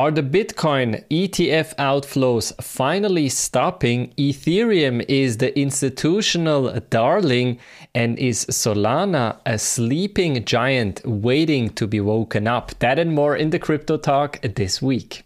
Are the Bitcoin ETF outflows finally stopping? Ethereum is the institutional darling, and is Solana a sleeping giant waiting to be woken up? That and more in the Crypto Talk this week.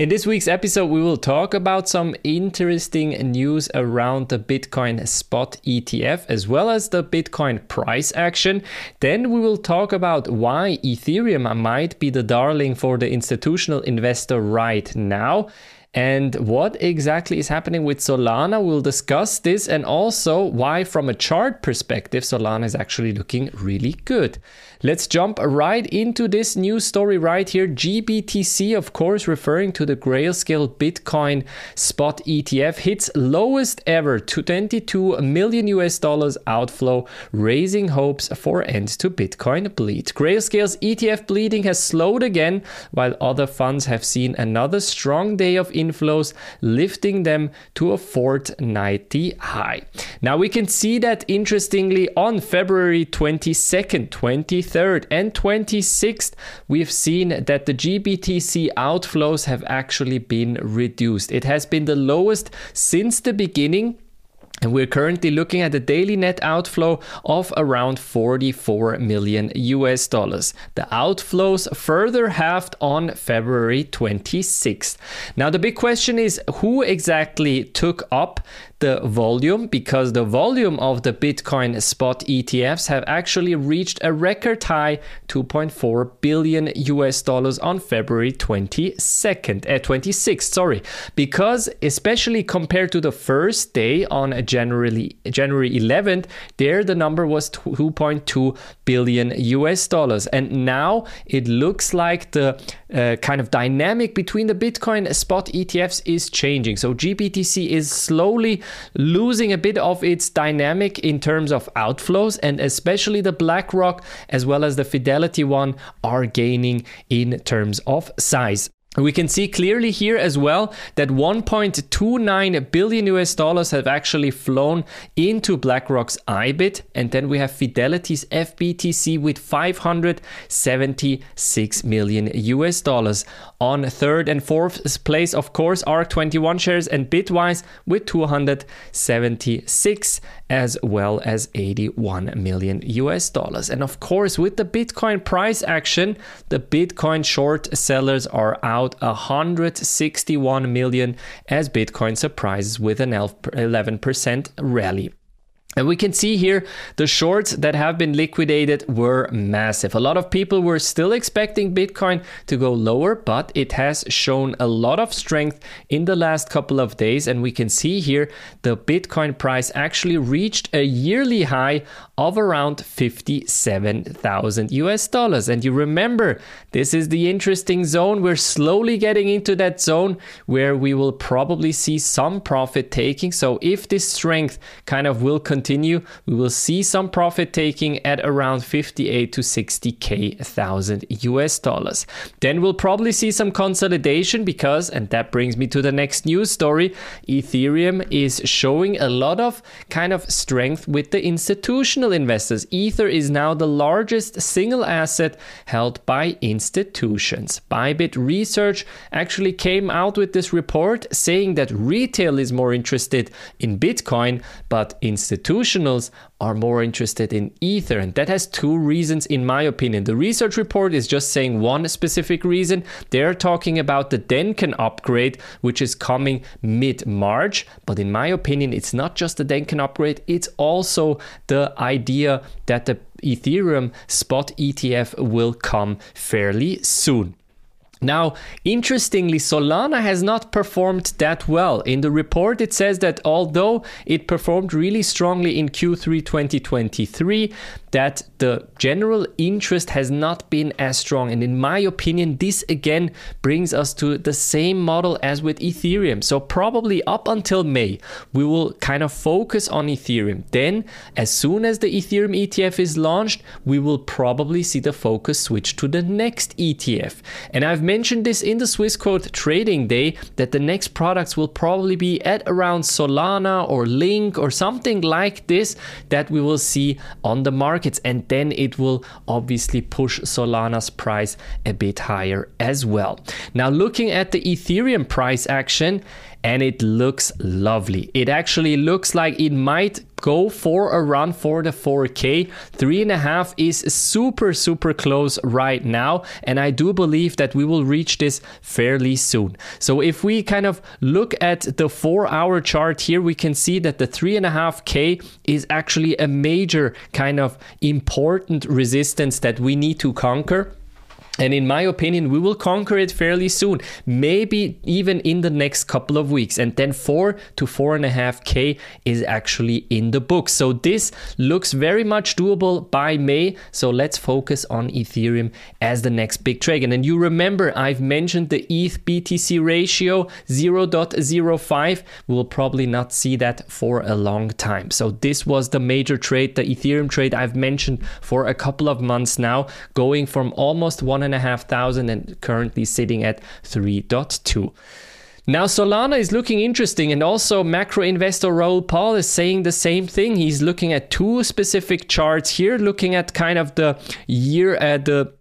In this week's episode, we will talk about some interesting news around the Bitcoin spot ETF as well as the Bitcoin price action. Then we will talk about why Ethereum might be the darling for the institutional investor right now and what exactly is happening with Solana. We'll discuss this and also why, from a chart perspective, Solana is actually looking really good. Let's jump right into this news story right here. GBTC, of course, referring to the Grayscale Bitcoin spot ETF, hits lowest ever to 22 million US dollars outflow, raising hopes for end to Bitcoin bleed. Grayscale's ETF bleeding has slowed again, while other funds have seen another strong day of inflows, lifting them to a fortnightly high. Now we can see that interestingly on February 22nd, 23rd, 23rd and 26th, we've seen that the GBTC outflows have actually been reduced. It has been the lowest since the beginning and we're currently looking at a daily net outflow of around 44 million US dollars. The outflows further halved on February 26th. Now, the big question is who exactly took up the volume because the volume of the Bitcoin spot ETFs have actually reached a record high 2.4 billion US dollars on February 22nd, uh, 26th, sorry, because especially compared to the first day on January January 11th, there the number was 2.2 billion US dollars, and now it looks like the uh, kind of dynamic between the Bitcoin spot ETFs is changing. So GBTC is slowly losing a bit of its dynamic in terms of outflows, and especially the BlackRock as well as the Fidelity one are gaining in terms of size. We can see clearly here as well that 1.29 billion US dollars have actually flown into BlackRock's IBIT, and then we have Fidelity's FBTC with 576 million US dollars. On third and fourth place, of course, ARK21 shares and Bitwise with 276 as well as 81 million US dollars. And of course, with the Bitcoin price action, the Bitcoin short sellers are out out 161 million as Bitcoin surprises with an 11% rally. And we can see here the shorts that have been liquidated were massive. A lot of people were still expecting Bitcoin to go lower, but it has shown a lot of strength in the last couple of days. And we can see here the Bitcoin price actually reached a yearly high of around 57,000 US dollars. And you remember, this is the interesting zone. We're slowly getting into that zone where we will probably see some profit taking. So if this strength kind of will continue, continue, we will see some profit taking at around 58 to 60k thousand US dollars. Then we'll probably see some consolidation because, and that brings me to the next news story, Ethereum is showing a lot of kind of strength with the institutional investors. Ether is now the largest single asset held by institutions. Bybit Research actually came out with this report saying that retail is more interested in Bitcoin, but institutions institutionals are more interested in Ether. And that has two reasons, in my opinion. The research report is just saying one specific reason. They're talking about the Dencun upgrade, which is coming mid March. But in my opinion, it's not just the Dencun upgrade, it's also the idea that the Ethereum spot ETF will come fairly soon. Now, interestingly, Solana has not performed that well. In the report, it says that although it performed really strongly in Q3 2023, that the general interest has not been as strong. And in my opinion, this again brings us to the same model as with Ethereum. So, probably up until May, we will kind of focus on Ethereum. Then, as soon as the Ethereum ETF is launched, we will probably see the focus switch to the next ETF. And I've mentioned this in the Swissquote trading day that the next products will probably be at around Solana or Link or something like this that we will see on the markets. And then it will obviously push Solana's price a bit higher as well. Now, looking at the Ethereum price action, and it looks lovely. It actually looks like it might go for a run for the 4K. Three and a half is super, super close right now, and I do believe that we will reach this fairly soon. So if we kind of look at the four hour chart here, we can see that the three and a half K is actually a major kind of important resistance that we need to conquer. And in my opinion, we will conquer it fairly soon, maybe even in the next couple of weeks. And then four to four and a half K is actually in the book. So this looks very much doable by May. So let's focus on Ethereum as the next big trade. And you remember I've mentioned the ETH BTC ratio 0.05. We will probably not see that for a long time. So this was the major trade, the Ethereum trade I've mentioned for a couple of months now, going from almost one and a half thousand and currently sitting at 3.2. Now, Solana is looking interesting, and also macro investor Raoul Paul is saying the same thing. He's looking at two specific charts here, looking at kind of the year, uh, the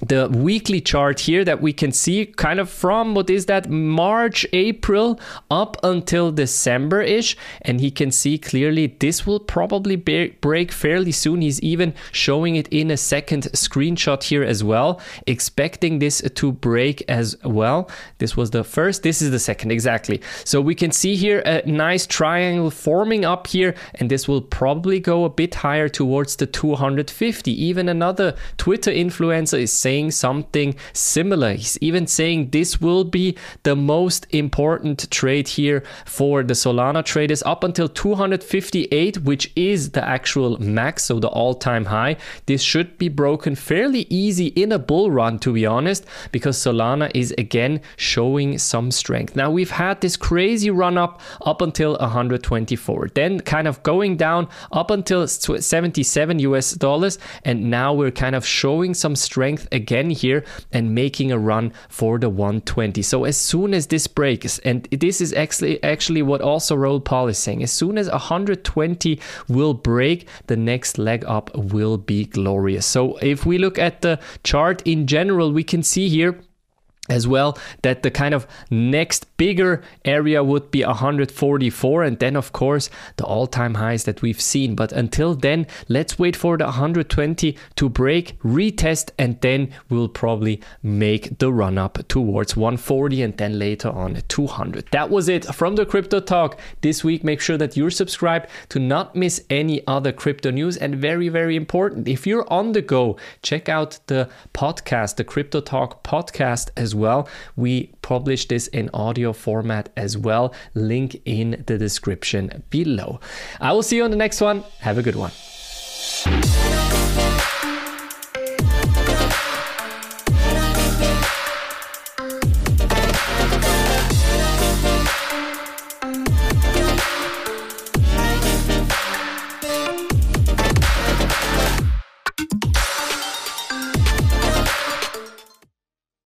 the weekly chart here that we can see kind of from what is that March, April up until December ish. And he can see clearly this will probably break fairly soon. He's even showing it in a second screenshot here as well, expecting this to break as well. This was the first, this is the second, exactly. So we can see here a nice triangle forming up here, and this will probably go a bit higher towards the 250. Even another Twitter influencer is saying something similar. He's even saying this will be the most important trade here for the Solana traders up until 258, which is the actual max, so the all time high. This should be broken fairly easy in a bull run, to be honest, because Solana is again showing some strength. Now, we've had this crazy run up up until 124, then kind of going down up until 77 US dollars, and now we're kind of showing some strength again here and making a run for the 120. So as soon as this breaks, and this is actually actually what also Raoul Paul is saying, as soon as 120 will break, the next leg up will be glorious. So if we look at the chart in general, we can see here as well that the kind of next bigger area would be 144 and then of course the all-time highs that we've seen. But until then let's wait for the 120 to break retest and then we'll probably make the run up towards 140 and then later on 200 that was it from the crypto talk this week. Make sure that you're subscribed to not miss any other crypto news. And very very important if you're on the go check out the podcast the crypto talk podcast as well. We publish this in format as well. Link in the description below. I will see you on the next one. Have a good one.